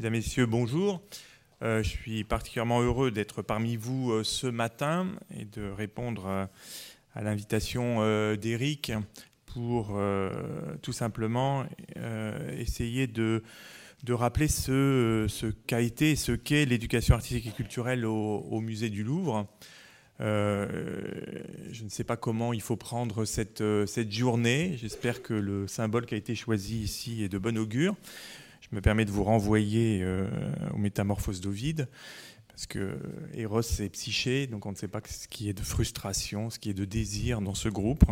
Mesdames, Messieurs, bonjour. Euh, je suis particulièrement heureux d'être parmi vous euh, ce matin et de répondre euh, à l'invitation d'Éric pour tout simplement essayer de, de rappeler ce, ce qu'a été et ce qu'est l'éducation artistique et culturelle au, musée du Louvre. je ne sais pas comment il faut prendre cette, cette journée. J'espère que le symbole qui a été choisi ici est de bon augure je me permets de vous renvoyer euh, aux métamorphoses d'Ovide, parce que Eros c'est Psyché, donc on ne sait pas ce qui est de frustration, ce qui est de désir dans ce groupe.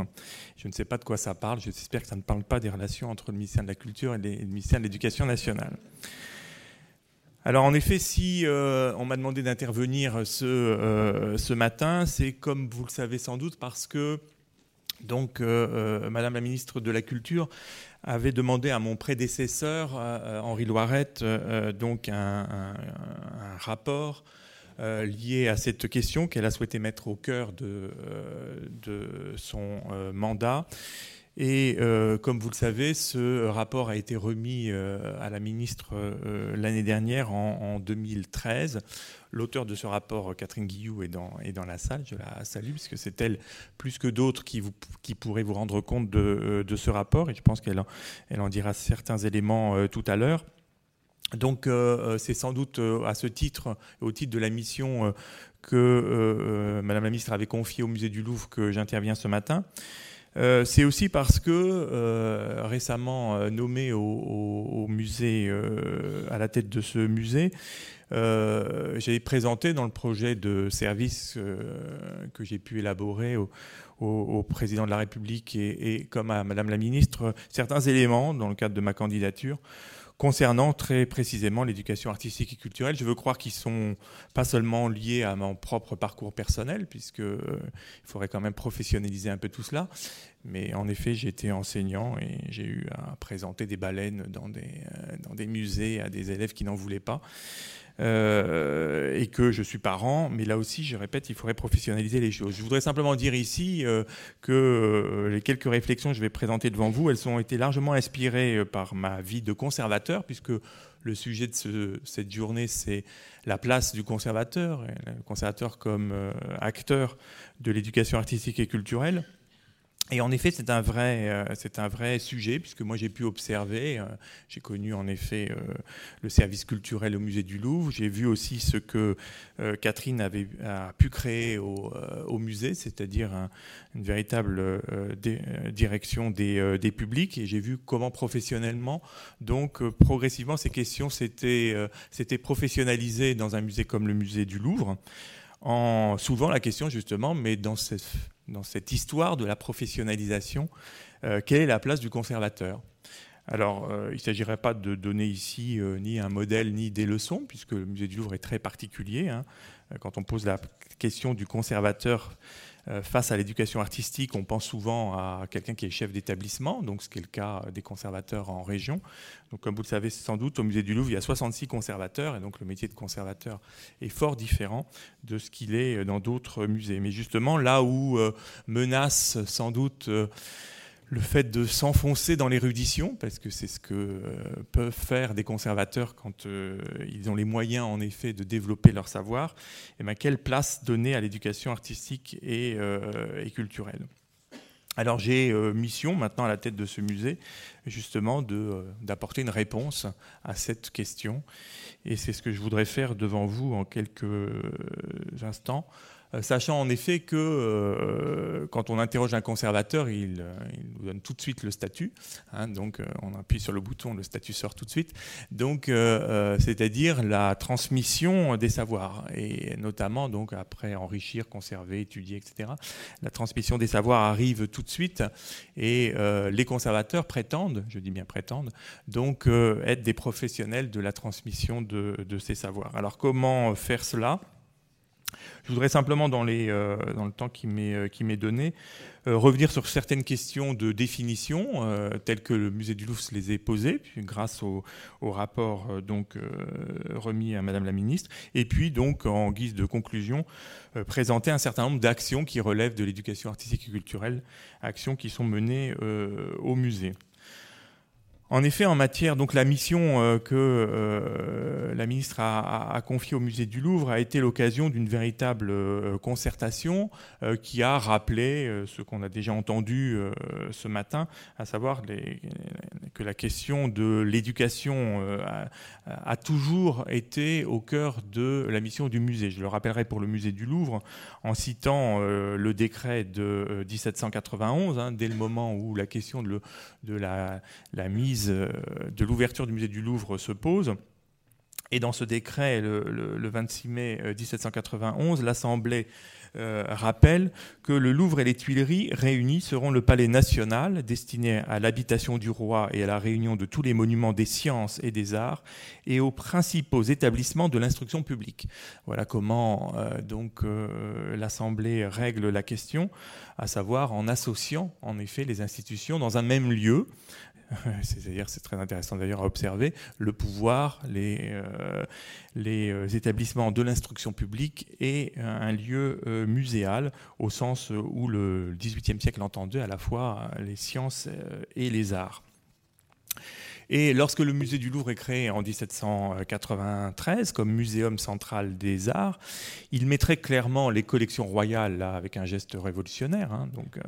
Je ne sais pas de quoi ça parle, j'espère que ça ne parle pas des relations entre le ministère de la Culture et le ministère de l'Éducation nationale. Alors en effet, si euh, on m'a demandé d'intervenir ce, euh, ce matin, c'est comme vous le savez sans doute parce que donc Madame la ministre de la Culture avait demandé à mon prédécesseur, euh, Henri Loirette, euh, donc un, rapport euh, lié à cette question qu'elle a souhaité mettre au cœur de son mandat. Et comme vous le savez, ce rapport a été remis à la ministre l'année dernière, en, en 2013. L'auteur de ce rapport, Catherine Guillou, est dans, est dans la salle. Je la salue, puisque c'est elle, plus que d'autres, qui, qui pourrait vous rendre compte de, euh, de ce rapport. Et je pense qu'elle elle en dira certains éléments euh, tout à l'heure. Donc euh, c'est sans doute à ce titre, au titre de la mission que Madame la ministre avait confiée au musée du Louvre que j'interviens ce matin. C'est aussi parce que récemment nommé au, musée, à la tête de ce musée, euh, j'ai présenté dans le projet de service euh, que j'ai pu élaborer au, président de la République et, comme à Madame la ministre certains éléments dans le cadre de ma candidature concernant très précisément l'éducation artistique et culturelle. Je veux croire qu'ils sont pas seulement liés à mon propre parcours personnel, puisque euh, il faudrait quand même professionnaliser un peu tout cela. Mais en effet, j'ai été enseignant et j'ai eu à présenter des baleines dans des, dans des musées à des élèves qui n'en voulaient pas. Euh, et que je suis parent, mais là aussi, je répète, il faudrait professionnaliser les choses. Je voudrais simplement dire ici euh, que euh, les quelques réflexions que je vais présenter devant vous, elles ont été largement inspirées par ma vie de conservateur, puisque le sujet de cette journée, c'est la place du conservateur, le conservateur comme acteur de l'éducation artistique et culturelle. Et en effet, c'est un vrai, euh, c'est un vrai sujet puisque moi j'ai pu observer, euh, j'ai connu en effet euh, le service culturel au musée du Louvre, j'ai vu aussi ce que Catherine avait a pu créer au, musée, c'est-à-dire une véritable direction des, des, publics, et j'ai vu comment professionnellement, donc progressivement, ces questions s'étaient, s'étaient professionnalisées dans un musée comme le musée du Louvre, en souvent la question justement, mais dans cette dans cette histoire de la professionnalisation, euh, quelle est la place du conservateur? Alors, euh, il ne s'agirait pas de donner ici euh, ni un modèle ni des leçons, puisque le musée du Louvre est très particulier. Hein. Quand on pose la question du conservateur face à l'éducation artistique, on pense souvent à quelqu'un qui est chef d'établissement, donc ce qui est le cas des conservateurs en région. Donc, comme vous le savez sans doute, au musée du Louvre, il y a 66 conservateurs, et donc le métier de conservateur est fort différent de ce qu'il est dans d'autres musées. Mais justement, là où euh, menace sans doute euh, le fait de s'enfoncer dans l'érudition, parce que c'est ce que euh, peuvent faire des conservateurs quand euh, ils ont les moyens en effet de développer leur savoir, et bien quelle place donner à l'éducation artistique et, euh, et culturelle. Alors j'ai mission maintenant à la tête de ce musée justement d'apporter une réponse à cette question, et c'est ce que je voudrais faire devant vous en quelques instants sachant en effet que euh, quand on interroge un conservateur, il, euh, nous donne tout de suite le statut. Hein, donc on appuie sur le bouton, le statut sort tout de suite. Donc c'est-à-dire la transmission des savoirs et notamment donc après enrichir, conserver, étudier, etc. La transmission des savoirs arrive tout de suite et les conservateurs prétendent, je dis bien prétendent, donc être des professionnels de la transmission de ces savoirs. Alors comment faire cela? Je voudrais simplement, euh, dans le temps qui m'est euh, donné, euh, revenir sur certaines questions de définition, telles que le musée du Louvre les ait posées, grâce au, rapport donc, remis à Madame la Ministre, et puis donc, en guise de conclusion, présenter un certain nombre d'actions qui relèvent de l'éducation artistique et culturelle, actions qui sont menées au musée. En effet, en matière, donc la mission euh, que euh, la ministre a, confiée au musée du Louvre a été l'occasion d'une véritable euh, concertation qui a rappelé ce qu'on a déjà entendu ce matin, à savoir que la question de l'éducation a, toujours été au cœur de la mission du musée. Je le rappellerai pour le musée du Louvre en citant le décret de 1791, hein, dès le moment où la question de, la mise euh, de l'ouverture du musée du Louvre se pose. Et dans ce décret, le, 26 mai 1791, euh, l'Assemblée euh, rappelle que le Louvre et les Tuileries réunis seront le palais national destiné à l'habitation du roi et à la réunion de tous les monuments des sciences et des arts et aux principaux établissements de l'instruction publique. Voilà comment donc l'Assemblée règle la question, à savoir en associant en effet les institutions dans un même lieu C'est très intéressant d'ailleurs à observer le pouvoir, les, euh, euh, établissements de l'instruction publique et un lieu euh, muséal au sens où le XVIIIe siècle entendait à la fois les sciences et les arts. Et lorsque le musée du Louvre est créé en 1793 comme muséum central des arts, il mettrait clairement les collections royales, là, avec un geste révolutionnaire, hein, donc, euh,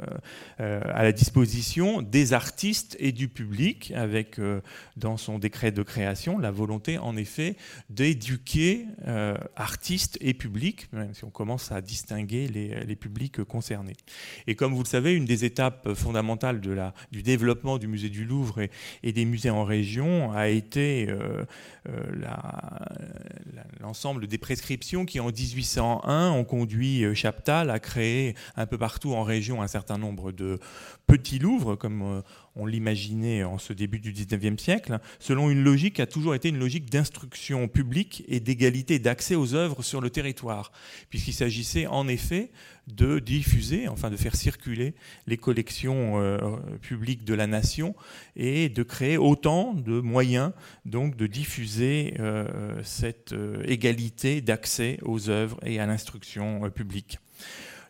euh, à la disposition des artistes et du public, avec euh, dans son décret de création la volonté, en effet, d'éduquer artistes et publics, même si on commence à distinguer les, les, publics concernés. Et comme vous le savez, une des étapes fondamentales de la, du développement du musée du Louvre et, et des musées en région a été euh, euh, l'ensemble des prescriptions qui, en 1801, ont conduit euh, Chaptal à créer un peu partout en région un certain nombre de petits Louvres, comme on l'imaginait en ce début du 19e siècle, selon une logique qui a toujours été une logique d'instruction publique et d'égalité d'accès aux œuvres sur le territoire, puisqu'il s'agissait en effet de diffuser, enfin de faire circuler les collections euh, publiques de la nation et de créer autant de moyens donc de diffuser euh, cette euh, égalité d'accès aux œuvres et à l'instruction publique.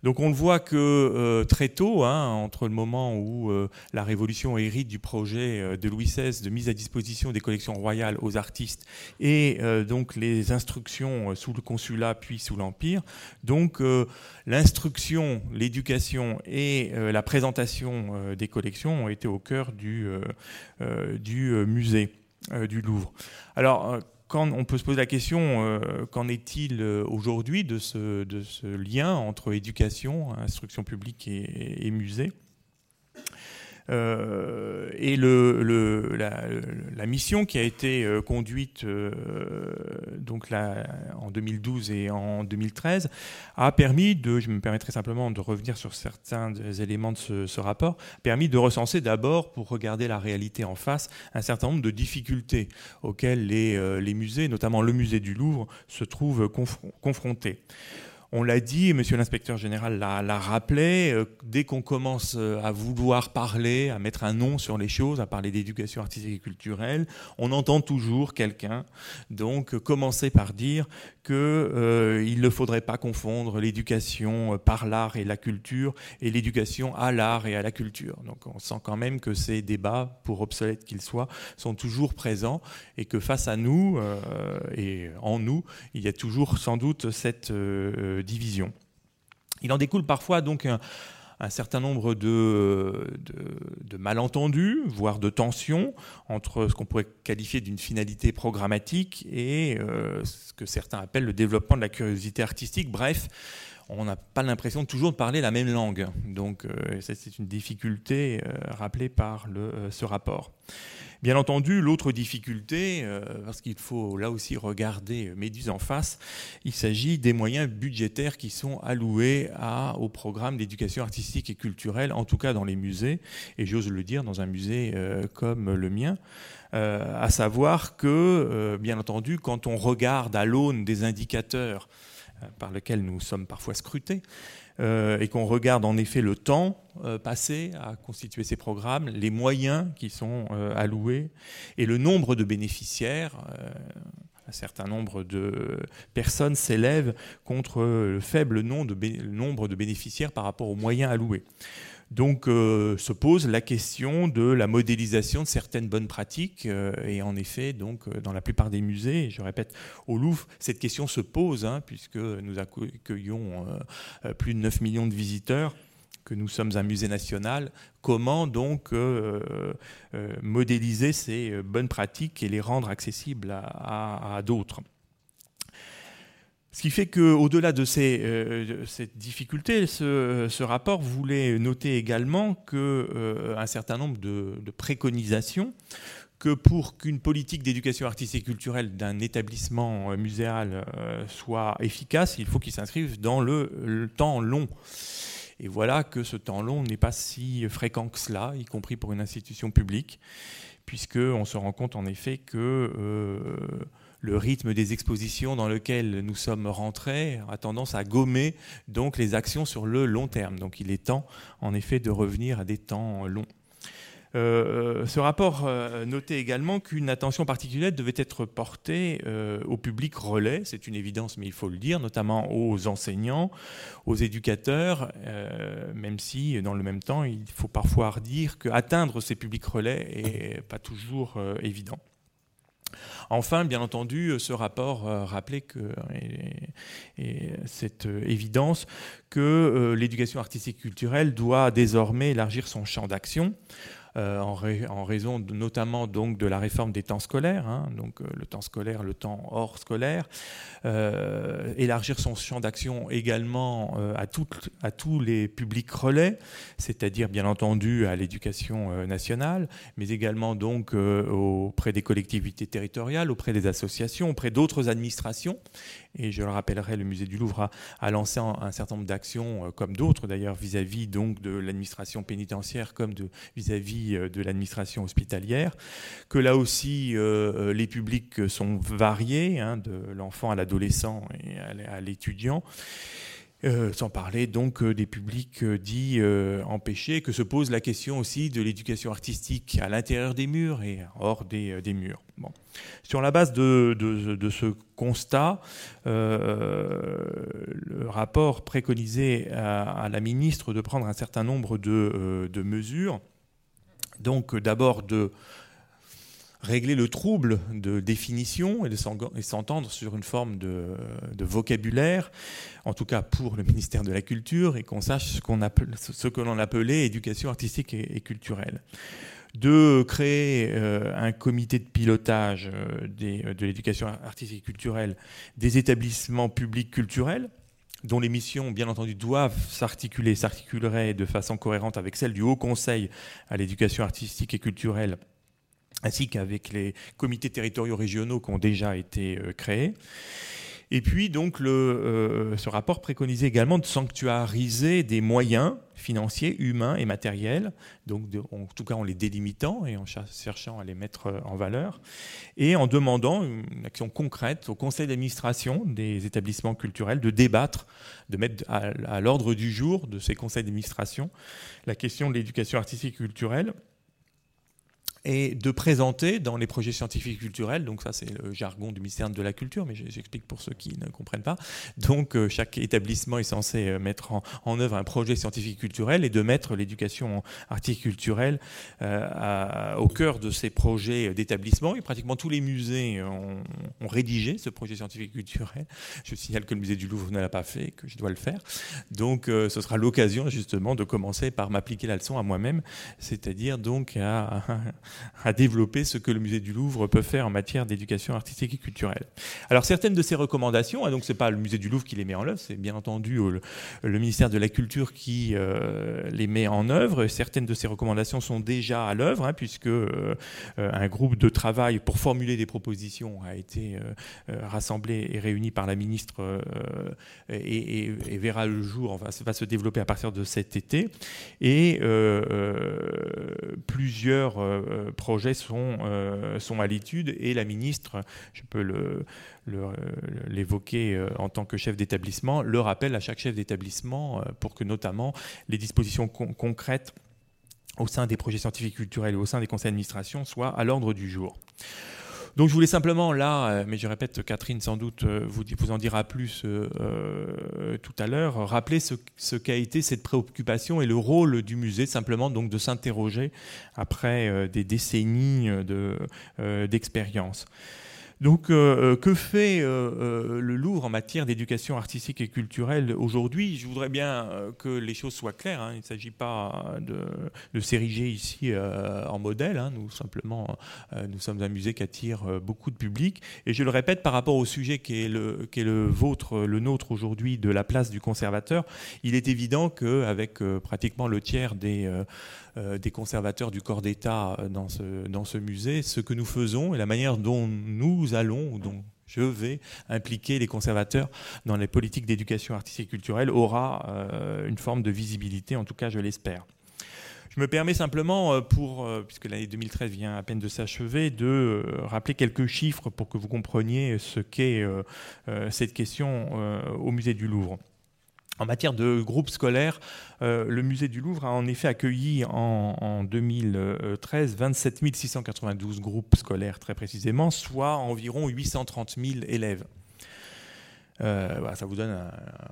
Donc on le voit que euh, très tôt, hein, entre le moment où euh, la Révolution hérite du projet euh, de Louis XVI de mise à disposition des collections royales aux artistes et donc les instructions sous le consulat puis sous l'Empire, donc l'instruction, l'éducation et la présentation des collections ont été au cœur du, du musée du Louvre. Alors on peut se poser la question, euh, qu'en est-il euh, aujourd'hui de ce, lien entre éducation, instruction publique et musée? Euh, et la, mission qui a été euh, conduite euh, donc là, en 2012 et en 2013 a permis de, je me permettrai simplement de revenir sur certains éléments de ce, rapport, permis de recenser d'abord, pour regarder la réalité en face, un certain nombre de difficultés auxquelles les, les musées, notamment le musée du Louvre, se trouvent confrontés. On l'a dit, monsieur l'inspecteur général l'a rappelé, euh, dès qu'on commence euh, à vouloir parler, à mettre un nom sur les choses, à parler d'éducation artistique et culturelle, on entend toujours quelqu'un donc commencer par dire qu'il euh, ne faudrait pas confondre l'éducation par l'art et la culture et l'éducation à l'art et à la culture. Donc on sent quand même que ces débats, pour obsolètes qu'ils soient, sont toujours présents et que face à nous et en nous, il y a toujours sans doute cette division. Il en découle parfois donc un, certain nombre de, malentendus, voire de tensions entre ce qu'on pourrait qualifier d'une finalité programmatique et euh, ce que certains appellent le développement de la curiosité artistique. Bref, on n'a pas l'impression toujours de parler la même langue. Donc euh, c'est une difficulté euh, rappelée par ce rapport. Bien entendu, l'autre difficulté, euh, parce qu'il faut là aussi regarder Méduse en face, il s'agit des moyens budgétaires qui sont alloués au programme d'éducation artistique et culturelle, en tout cas dans les musées, et j'ose le dire dans un musée euh, comme le mien. Euh, à savoir que, bien entendu, quand on regarde à l'aune des indicateurs par lesquels nous sommes parfois scrutés, et qu'on regarde en effet le temps euh, passé à constituer ces programmes, les moyens qui sont euh, alloués et le nombre de bénéficiaires. un certain nombre de personnes s'élèvent contre le faible nombre de bénéficiaires par rapport aux moyens alloués. Donc se pose la question de la modélisation de certaines bonnes pratiques et en effet donc dans la plupart des musées, je répète au Louvre, cette question se pose hein, puisque nous accueillons plus de 9 millions de visiteurs que nous sommes un musée national, comment donc euh, euh, modéliser ces bonnes pratiques et les rendre accessibles à, d'autres? Ce qui fait qu'au-delà de euh, cette difficulté, ce, rapport voulait noter également qu'un certain nombre de, préconisations que pour qu'une politique d'éducation artistique et culturelle d'un établissement muséal soit efficace, il faut qu'il s'inscrive dans le temps long. Et voilà que ce temps long n'est pas si fréquent que cela, y compris pour une institution publique, puisqu'on se rend compte en effet que euh, le rythme des expositions dans lequel nous sommes rentrés a tendance à gommer donc les actions sur le long terme. Donc il est temps en effet de revenir à des temps longs. Euh, ce rapport euh, notait également qu'une attention particulière devait être portée euh, au public relais, c'est une évidence, mais il faut le dire, notamment aux enseignants, aux éducateurs, même si dans le même temps, il faut parfois dire qu'atteindre ces publics relais n'est pas toujours évident. Enfin, bien entendu, ce rapport rappelait que, et cette évidence que l'éducation artistique culturelle doit désormais élargir son champ d'action euh, en, raison notamment donc de la réforme des temps scolaires, hein, donc euh, le temps scolaire, le temps hors scolaire, euh, élargir son champ d'action également à, tous les publics relais, c'est-à-dire bien entendu à l'éducation nationale, mais également donc auprès des collectivités territoriales, auprès des associations, auprès d'autres administrations. Et je le rappellerai, le musée du Louvre a, lancé un, certain nombre d'actions, comme d'autres d'ailleurs, vis-à-vis donc de l'administration pénitentiaire comme de vis-à-vis euh, de l'administration hospitalière, que là aussi euh, euh, les publics sont variés, hein, de l'enfant à l'adolescent et à l'étudiant. sans parler donc des publics dits empêchés, que se pose la question aussi de l'éducation artistique à l'intérieur des murs et hors des, murs. Bon. Sur la base de, ce constat, le rapport préconisait à, la ministre de prendre un certain nombre de mesures donc euh, d'abord de régler le trouble de définition et de s'entendre sur une forme de, vocabulaire, en tout cas pour le ministère de la Culture, et qu'on sache ce, appelle, ce que l'on appelait éducation artistique et, culturelle. De créer euh, un comité de pilotage euh, de l'éducation artistique et culturelle des établissements publics culturels, dont les missions, bien entendu, doivent s'articuler, s'articuleraient de façon cohérente avec celle du Haut Conseil à l'éducation artistique et culturelle, ainsi qu'avec les comités territoriaux régionaux qui ont déjà été euh, créés. Et puis, donc, euh, ce rapport préconisait également de sanctuariser des moyens financiers, humains et matériels, donc en tout cas en les délimitant et en cherchant à les mettre euh, en valeur, et en demandant une action concrète au conseil d'administration des établissements culturels de débattre, de mettre à l'ordre du jour de ces conseils d'administration la question de l'éducation artistique et culturelle et de présenter dans les projets scientifiques culturels, donc ça c'est le jargon du ministère de la Culture, mais j'explique pour ceux qui ne comprennent pas, donc euh, chaque établissement est censé euh, mettre en, œuvre un projet scientifique culturel et de mettre l'éducation artistique culturelle euh, au cœur de ces projets d'établissement, et pratiquement tous les musées ont, rédigé ce projet scientifique culturel. Je signale que le musée du Louvre ne l'a pas fait, que je dois le faire, donc ce sera l'occasion justement de commencer par m'appliquer la leçon à moi-même, c'est-à-dire donc à à développer ce que le musée du Louvre peut faire en matière d'éducation artistique et culturelle. Alors certaines de ces recommandations, hein, donc c'est pas le musée du Louvre qui les met en œuvre, c'est bien entendu le, ministère de la Culture qui euh, les met en œuvre. Certaines de ces recommandations sont déjà à l'œuvre, hein, puisque euh, un groupe de travail pour formuler des propositions a été euh, rassemblé et réuni par la ministre et, verra le jour, va, va se développer à partir de cet été. Et plusieurs projets sont, euh, sont à l'étude et la ministre, je peux l'évoquer euh, en tant que chef d'établissement, le rappelle à chaque chef d'établissement euh, pour que notamment les dispositions concrètes au sein des projets scientifiques culturels et au sein des conseils d'administration soient à l'ordre du jour. Donc je voulais simplement là, mais je répète, Catherine sans doute vous, vous en dira plus tout à l'heure, rappeler ce, ce qu'a été cette préoccupation et le rôle du musée, simplement donc de s'interroger après des décennies d'expérience. Donc, euh, euh, que fait euh, le Louvre en matière d'éducation artistique et culturelle aujourd'hui? Je voudrais bien que les choses soient claires. Hein. Il ne s'agit pas de, s'ériger ici en modèle. Hein. Nous, simplement, nous sommes un musée qui attire beaucoup de public. Et je le répète, par rapport au sujet qui est le, qui est le vôtre, le nôtre aujourd'hui, de la place du conservateur, il est évident qu'avec pratiquement le tiers des euh, des conservateurs du corps d'État euh, dans ce, musée, ce que nous faisons et la manière dont nous allons, ou dont je vais impliquer les conservateurs dans les politiques d'éducation artistique et culturelle aura euh, une forme de visibilité, en tout cas je l'espère. Je me permets simplement, puisque l'année 2013 vient à peine de s'achever, de rappeler quelques chiffres pour que vous compreniez ce qu'est cette question au musée du Louvre. En matière de groupes scolaires, euh, le musée du Louvre a en effet accueilli en, 2013 27 692 groupes scolaires très précisément, soit environ 830 000 élèves. Euh, ça vous donne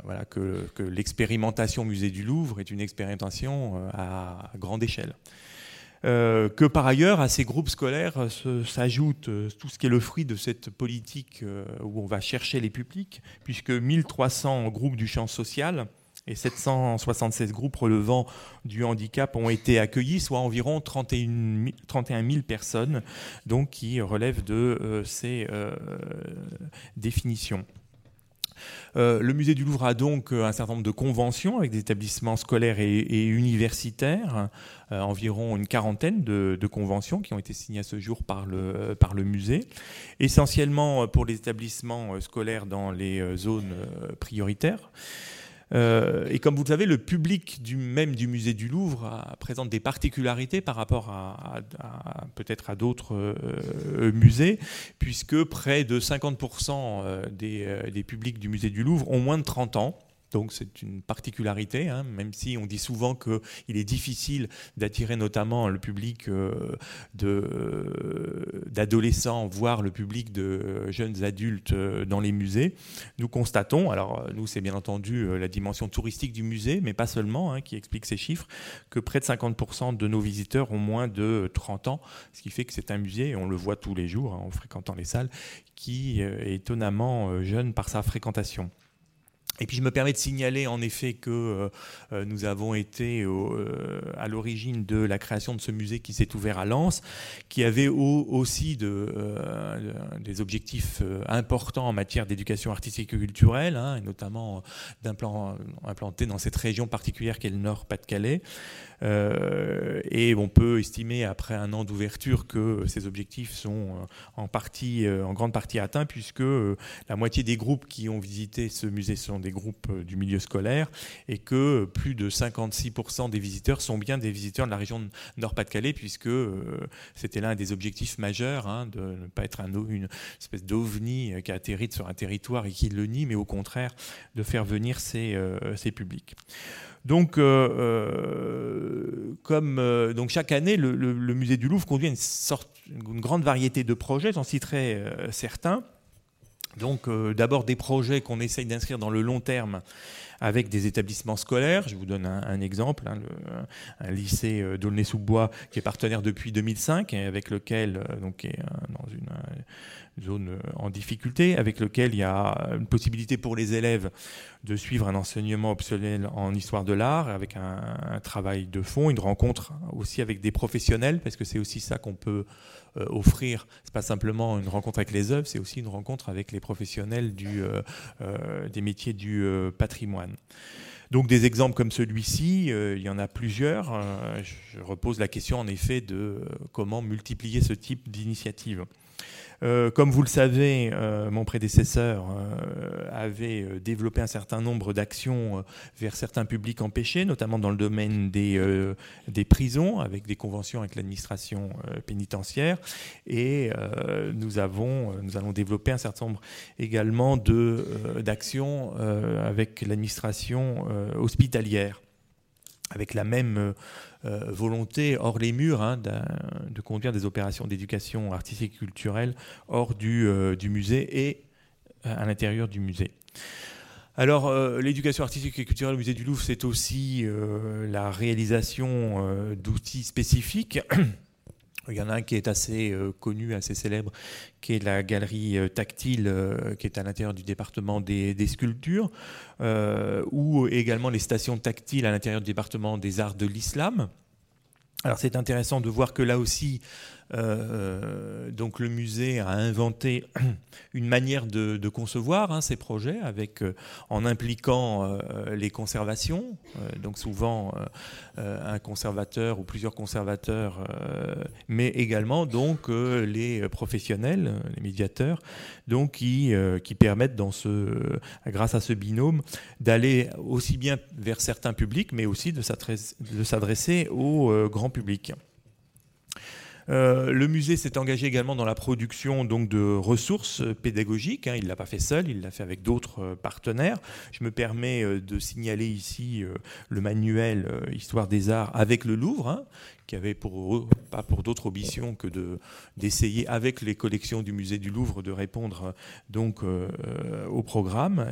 voilà, que, l'expérimentation musée du Louvre est une expérimentation euh, à grande échelle. Euh, que par ailleurs, à ces groupes scolaires euh, s'ajoute euh, tout ce qui est le fruit de cette politique où on va chercher les publics, puisque 1300 groupes du champ social et 776 groupes relevant du handicap ont été accueillis, soit environ 31 000, personnes, donc qui relèvent de ces définitions. Euh, le musée du Louvre a donc euh, un certain nombre de conventions avec des établissements scolaires et, universitaires, euh, environ une quarantaine de, conventions qui ont été signées à ce jour par le, par le musée, essentiellement pour les établissements scolaires dans les zones prioritaires. Euh, et comme vous le savez, le public du, même du musée du Louvre présente des particularités par rapport à, peut-être à d'autres euh, musées, puisque près de 50% euh, des, des publics du musée du Louvre ont moins de 30 ans. Donc c'est une particularité, hein, même si on dit souvent qu'il est difficile d'attirer notamment le public euh, euh, d'adolescents, voire le public de jeunes adultes euh, dans les musées. Nous constatons, alors nous c'est bien entendu la dimension touristique du musée, mais pas seulement, hein, qui explique ces chiffres, que près de 50% de nos visiteurs ont moins de 30 ans, ce qui fait que c'est un musée, et on le voit tous les jours hein, en fréquentant les salles, qui est étonnamment jeune par sa fréquentation. Et puis je me permets de signaler en effet que euh, euh, nous avons été euh, à l'origine de la création de ce musée qui s'est ouvert à Lens, qui avait aussi de, des objectifs importants en matière d'éducation artistique et culturelle, hein, et notamment d'implanter dans cette région particulière qu'est le Nord-Pas-de-Calais. Euh, et on peut estimer après un an d'ouverture que ces objectifs sont euh, en partie, euh, en grande partie atteints, puisque la moitié des groupes qui ont visité ce musée sont des groupes du milieu scolaire et que plus de 56% des visiteurs sont bien des visiteurs de la région de Nord-Pas-de-Calais, puisque c'était l'un des objectifs majeurs hein, de ne pas être un, une espèce d'ovni qui atterrit sur un territoire et qui le nie, mais au contraire de faire venir ces publics. Donc, euh, euh, comme euh, chaque année, le, musée du Louvre conduit une, sorte, une grande variété de projets. J'en citerai certains. Donc, d'abord des projets qu'on essaye d'inscrire dans le long terme avec des établissements scolaires. Je vous donne un, exemple, hein, un lycée d'Aulnay-sous-Bois qui est partenaire depuis 2005 et avec lequel, donc, est dans une zone euh, en difficulté, avec lequel il y a une possibilité pour les élèves de suivre un enseignement optionnel en histoire de l'art, avec un, travail de fond, une rencontre aussi avec des professionnels, parce que c'est aussi ça qu'on peut euh, offrir. C'est pas simplement une rencontre avec les œuvres, c'est aussi une rencontre avec les professionnels euh, des métiers du patrimoine. Donc des exemples comme celui-ci, il y en a plusieurs. je repose la question en effet de comment multiplier ce type d'initiative. Euh, comme vous le savez, euh, mon prédécesseur euh, avait développé un certain nombre d'actions vers certains publics empêchés, notamment dans le domaine des, des prisons, avec des conventions avec l'administration pénitentiaire. Et nous, avons, nous allons développer un certain nombre également d'actions avec l'administration hospitalière avec la même volonté hors les murs hein, de conduire des opérations d'éducation artistique et culturelle hors du, du musée et à l'intérieur du musée. Alors, l'éducation artistique et culturelle au musée du Louvre, c'est aussi la réalisation d'outils spécifiques. Il y en a un qui est assez euh, connu, assez célèbre, qui est la galerie euh, tactile, euh, qui est à l'intérieur du département des, sculptures, ou également les stations tactiles à l'intérieur du département des arts de l'islam. Alors c'est intéressant de voir que là aussi, euh, donc le musée a inventé une manière de, concevoir hein, ces projets avec, euh, en impliquant euh, les conservations. donc souvent un conservateur ou plusieurs conservateurs, mais également donc les professionnels, les médiateurs, donc qui, qui permettent dans ce, grâce à ce binôme d'aller aussi bien vers certains publics, mais aussi de s'adresser au grand public. Euh, le musée s'est engagé également dans la production donc, de ressources pédagogiques. Hein. Il ne l'a pas fait seul, il l'a fait avec d'autres euh, partenaires. Je me permets euh, de signaler ici le manuel Histoire des arts avec le Louvre, hein, qui avait pour, pas pour d'autres ambitions que d'essayer avec les collections du musée du Louvre de répondre donc au programme.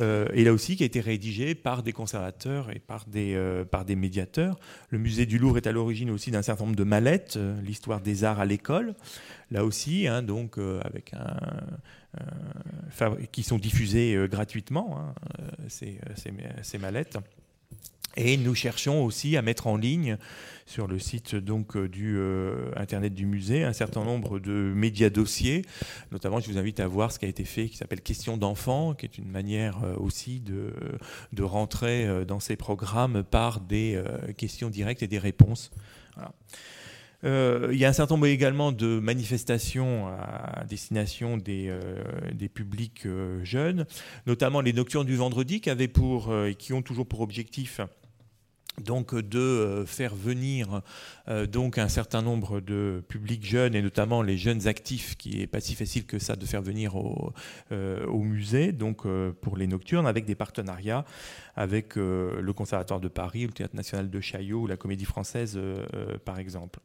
Euh, et là aussi qui a été rédigé par des conservateurs et par des, euh, par des médiateurs. Le musée du Louvre est à l'origine aussi d'un certain nombre de mallettes, euh, l'histoire des arts à l'école, là aussi, hein, donc avec qui sont diffusées gratuitement, hein, ces, ces, mallettes. Et nous cherchons aussi à mettre en ligne sur le site donc euh, du euh, internet du musée un certain nombre de médias dossiers. Notamment, je vous invite à voir ce qui a été fait, qui s'appelle Questions d'enfants, qui est une manière euh, aussi de, de rentrer dans ces programmes par des questions directes et des réponses. il y a un certain nombre également de manifestations à destination des, des publics jeunes, notamment les Nocturnes du vendredi qui, avaient pour, qui ont toujours pour objectif donc de euh, faire venir euh, donc un certain nombre de publics jeunes et notamment les jeunes actifs qui est pas si facile que ça de faire venir au, euh, musée donc pour les nocturnes avec des partenariats avec le Conservatoire de Paris, le Théâtre national de Chaillot ou la Comédie française par exemple.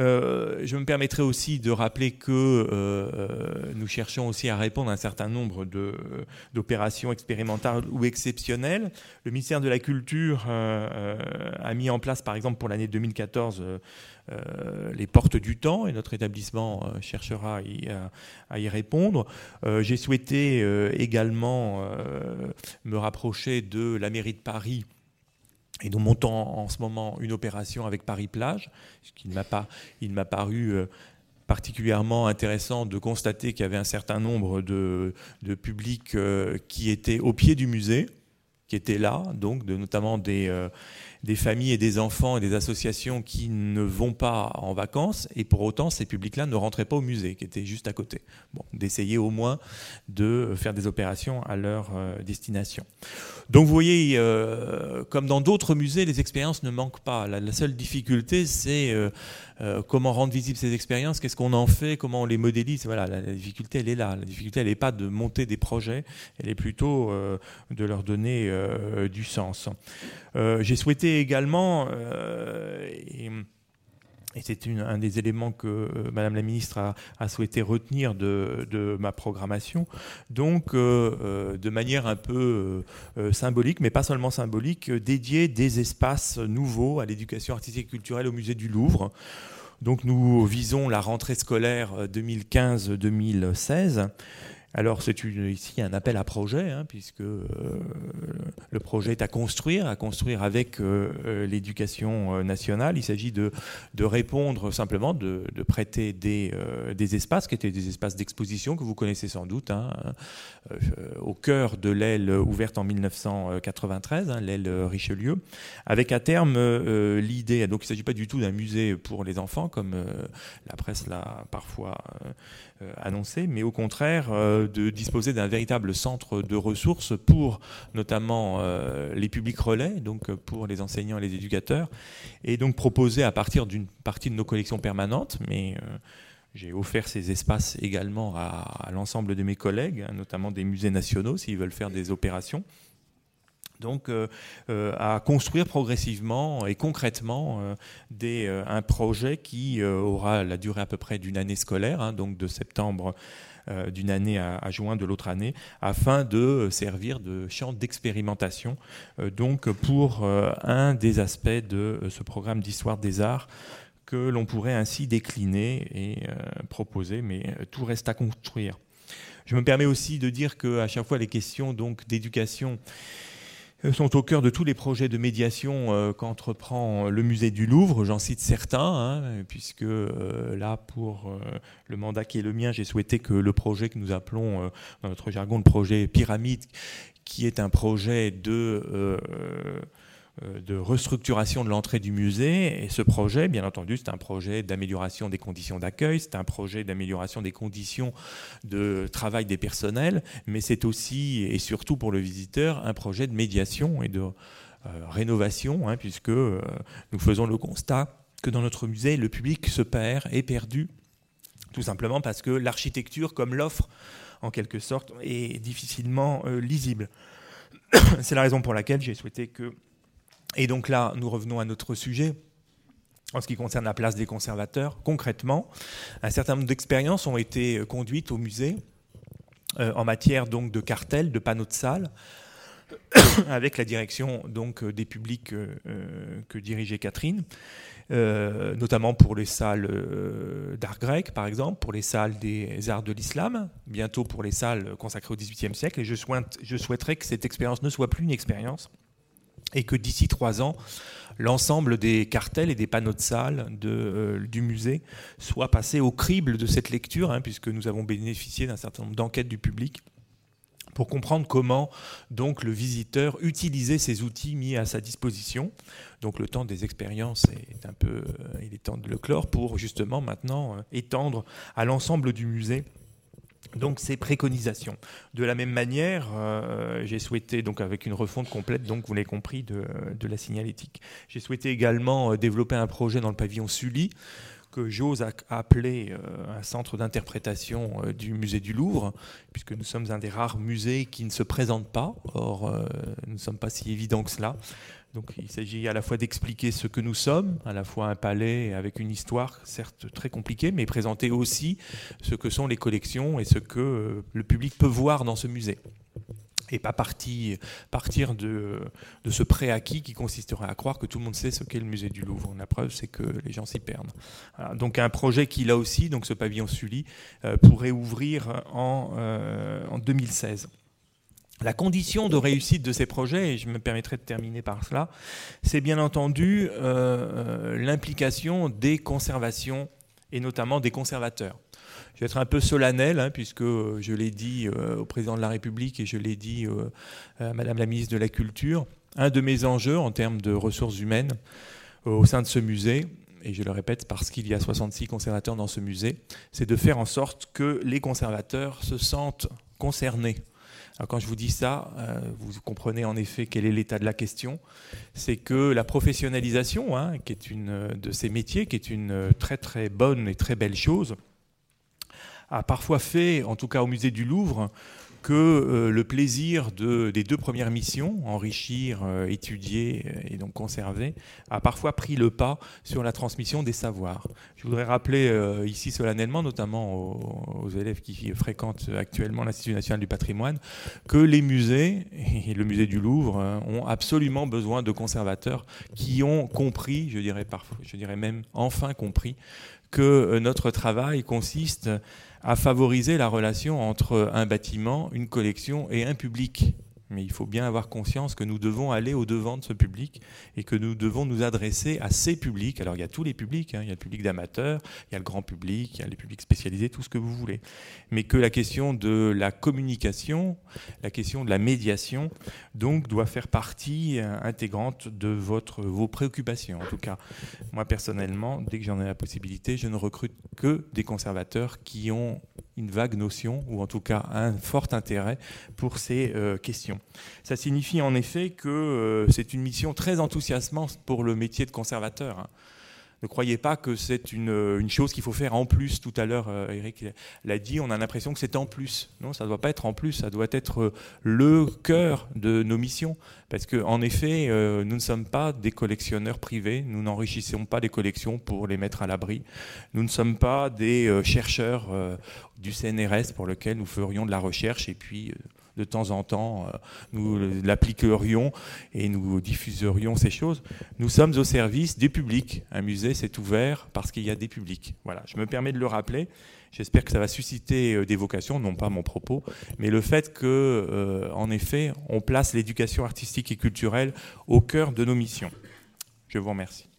Euh, je me permettrai aussi de rappeler que euh, nous cherchons aussi à répondre à un certain nombre d'opérations expérimentales ou exceptionnelles. Le ministère de la Culture euh, a mis en place, par exemple, pour l'année 2014, les portes du temps et notre établissement cherchera à y, répondre. J'ai souhaité également me rapprocher de la mairie de Paris et nous montons en ce moment une opération avec Paris-Plage, ce qui m'a pas, il m'a paru euh, particulièrement intéressant de constater qu'il y avait un certain nombre de, de publics euh, qui étaient au pied du musée, qui étaient là, donc de, notamment des, euh, des familles et des enfants et des associations qui ne vont pas en vacances, et pour autant ces publics-là ne rentraient pas au musée, qui était juste à côté. Bon, d'essayer au moins de faire des opérations à leur euh, destination. Donc vous voyez, euh, comme dans d'autres musées, les expériences ne manquent pas. La, seule difficulté, c'est euh, comment rendre visibles ces expériences, qu'est-ce qu'on en fait, comment on les modélise. Voilà, la, difficulté, elle est là. La difficulté, elle n'est pas de monter des projets, elle est plutôt de leur donner du sens. J'ai souhaité également, euh, et, c'est un des éléments que euh, Madame la Ministre a, souhaité retenir de, ma programmation, donc euh, de manière un peu symbolique, mais pas seulement symbolique, dédier des espaces nouveaux à l'éducation artistique et culturelle au musée du Louvre. Donc nous visons la rentrée scolaire 2015-2016 alors c'est ici un appel à projet, hein, puisque euh, le projet est à construire, à construire avec euh, euh, l'éducation nationale. Il s'agit de, répondre simplement, de, prêter des, espaces, qui étaient des espaces d'exposition que vous connaissez sans doute, hein, au cœur de l'aile ouverte en 1993, hein, l'aile Richelieu, avec à terme l'idée, donc il ne s'agit pas du tout d'un musée pour les enfants, comme la presse l'a parfois annoncé, mais au contraire de disposer d'un véritable centre de ressources pour notamment euh, les publics relais, donc pour les enseignants et les éducateurs, et donc proposer à partir d'une partie de nos collections permanentes, mais euh, j'ai offert ces espaces également à, l'ensemble de mes collègues, hein, notamment des musées nationaux, s'ils veulent faire des opérations donc à construire progressivement et concrètement des, un projet qui aura la durée à peu près d'une année scolaire, hein, donc de septembre euh, d'une année à, juin de l'autre année, afin de servir de champ d'expérimentation euh, donc pour euh, un des aspects de ce programme d'histoire des arts que l'on pourrait ainsi décliner et proposer, mais tout reste à construire. Je me permets aussi de dire qu'à chaque fois les questions donc d'éducation euh, sont au cœur de tous les projets de médiation euh, qu'entreprend le musée du Louvre. J'en cite certains, hein, puisque euh, là, pour le mandat qui est le mien, j'ai souhaité que le projet que nous appelons dans notre jargon le projet Pyramide, qui est un projet de euh, de restructuration de l'entrée du musée. Et ce projet, bien entendu, c'est un projet d'amélioration des conditions d'accueil, c'est un projet d'amélioration des conditions de travail des personnels, mais c'est aussi et surtout pour le visiteur un projet de médiation et de euh, rénovation, hein, puisque euh, nous faisons le constat que dans notre musée, le public se perd, est perdu, tout simplement parce que l'architecture, comme l'offre, en quelque sorte, est difficilement lisible. C'est la raison pour laquelle j'ai souhaité que et donc là, nous revenons à notre sujet. En ce qui concerne la place des conservateurs, concrètement, un certain nombre d'expériences ont été euh, conduites au musée euh, en matière donc de cartels, de panneaux de salle, avec la direction donc euh, des publics que dirigeait Catherine, notamment pour les salles d'art grec, par exemple, pour les salles des arts de l'islam, bientôt pour les salles consacrées au XVIIIe siècle. Et je souhaiterais que cette expérience ne soit plus une expérience et que d'ici trois ans, l'ensemble des cartels et des panneaux de salle euh, du musée soient passés au crible de cette lecture, hein, puisque nous avons bénéficié d'un certain nombre d'enquêtes du public pour comprendre comment donc le visiteur utilisait ces outils mis à sa disposition. Donc le temps des expériences est un peu, euh, il est temps de le clore pour justement maintenant euh, étendre à l'ensemble du musée donc ces préconisations. De la même manière, euh, j'ai souhaité, donc avec une refonte complète, donc vous l'avez compris, de, la signalétique. J'ai souhaité également euh, développer un projet dans le pavillon Sully que j'ose appeler euh, un centre d'interprétation du musée du Louvre, puisque nous sommes un des rares musées qui ne se présente pas. Or, nous ne sommes pas si évidents que cela. Donc il s'agit à la fois d'expliquer ce que nous sommes, à la fois un palais avec une histoire certes très compliquée, mais présenter aussi ce que sont les collections et ce que euh, le public peut voir dans ce musée. Et pas partir, partir de, de ce préacquis qui consisterait à croire que tout le monde sait ce qu'est le musée du Louvre. La preuve, c'est que les gens s'y perdent. Donc un projet qui, là aussi, donc ce pavillon Sully, euh, pourrait ouvrir en, euh, en 2016. La condition de réussite de ces projets, et je me permettrai de terminer par cela, c'est bien entendu euh, euh, l'implication des conservations et notamment des conservateurs. Je vais être un peu solennel, hein, puisque je l'ai dit euh, au président de la République et je l'ai dit à Madame la ministre de la Culture. Un de mes enjeux en termes de ressources humaines au sein de ce musée, et je le répète parce qu'il y a 66 conservateurs dans ce musée, c'est de faire en sorte que les conservateurs se sentent concernés quand je vous dis ça, euh, vous comprenez en effet quel est l'état de la question. C'est que la professionnalisation, hein, qui est une de ces métiers, qui est une très très bonne et très belle chose, a parfois fait, en tout cas au musée du Louvre, que euh, le plaisir de, des deux premières missions, enrichir, euh, étudier euh, et donc conserver, a parfois pris le pas sur la transmission des savoirs. Je voudrais rappeler ici solennellement, notamment aux, élèves qui fréquentent actuellement l'Institut national du patrimoine, que les musées, et le musée du Louvre, ont absolument besoin de conservateurs qui ont compris, je dirais, parfois, je dirais même enfin compris, que notre travail consiste à favoriser la relation entre un bâtiment, une collection et un public. Mais il faut bien avoir conscience que nous devons aller au-devant de ce public et que nous devons nous adresser à ces publics. Alors il y a tous les publics, hein. il y a le public d'amateurs, il y a le grand public, il y a les publics spécialisés, tout ce que vous voulez. Mais que la question de la communication, la question de la médiation, donc doit faire partie euh, intégrante de votre, vos préoccupations. En tout cas, moi personnellement, dès que j'en ai la possibilité, je ne recrute que des conservateurs qui ont une vague notion, ou en tout cas un fort intérêt pour ces euh, questions. Ça signifie en effet que euh, c'est une mission très enthousiasmante pour le métier de conservateur. Hein. Ne croyez pas que c'est une, chose qu'il faut faire en plus. Tout à l'heure, euh, Eric l'a dit, on a l'impression que c'est en plus. Non, ça ne doit pas être en plus, ça doit être euh, le cœur de nos missions. Parce qu'en effet, euh, nous ne sommes pas des collectionneurs privés, nous n'enrichissons pas des collections pour les mettre à l'abri. Nous ne sommes pas des chercheurs du CNRS pour lesquels nous ferions de la recherche et puis de temps en temps, euh, nous l'appliquerions et nous diffuserions ces choses. Nous sommes au service du public. Un musée, c'est ouvert parce qu'il y a des publics. Voilà, je me permets de le rappeler. J'espère que ça va susciter euh, des vocations, non pas mon propos, mais le fait que, euh, en effet, on place l'éducation artistique et culturelle au cœur de nos missions. Je vous remercie.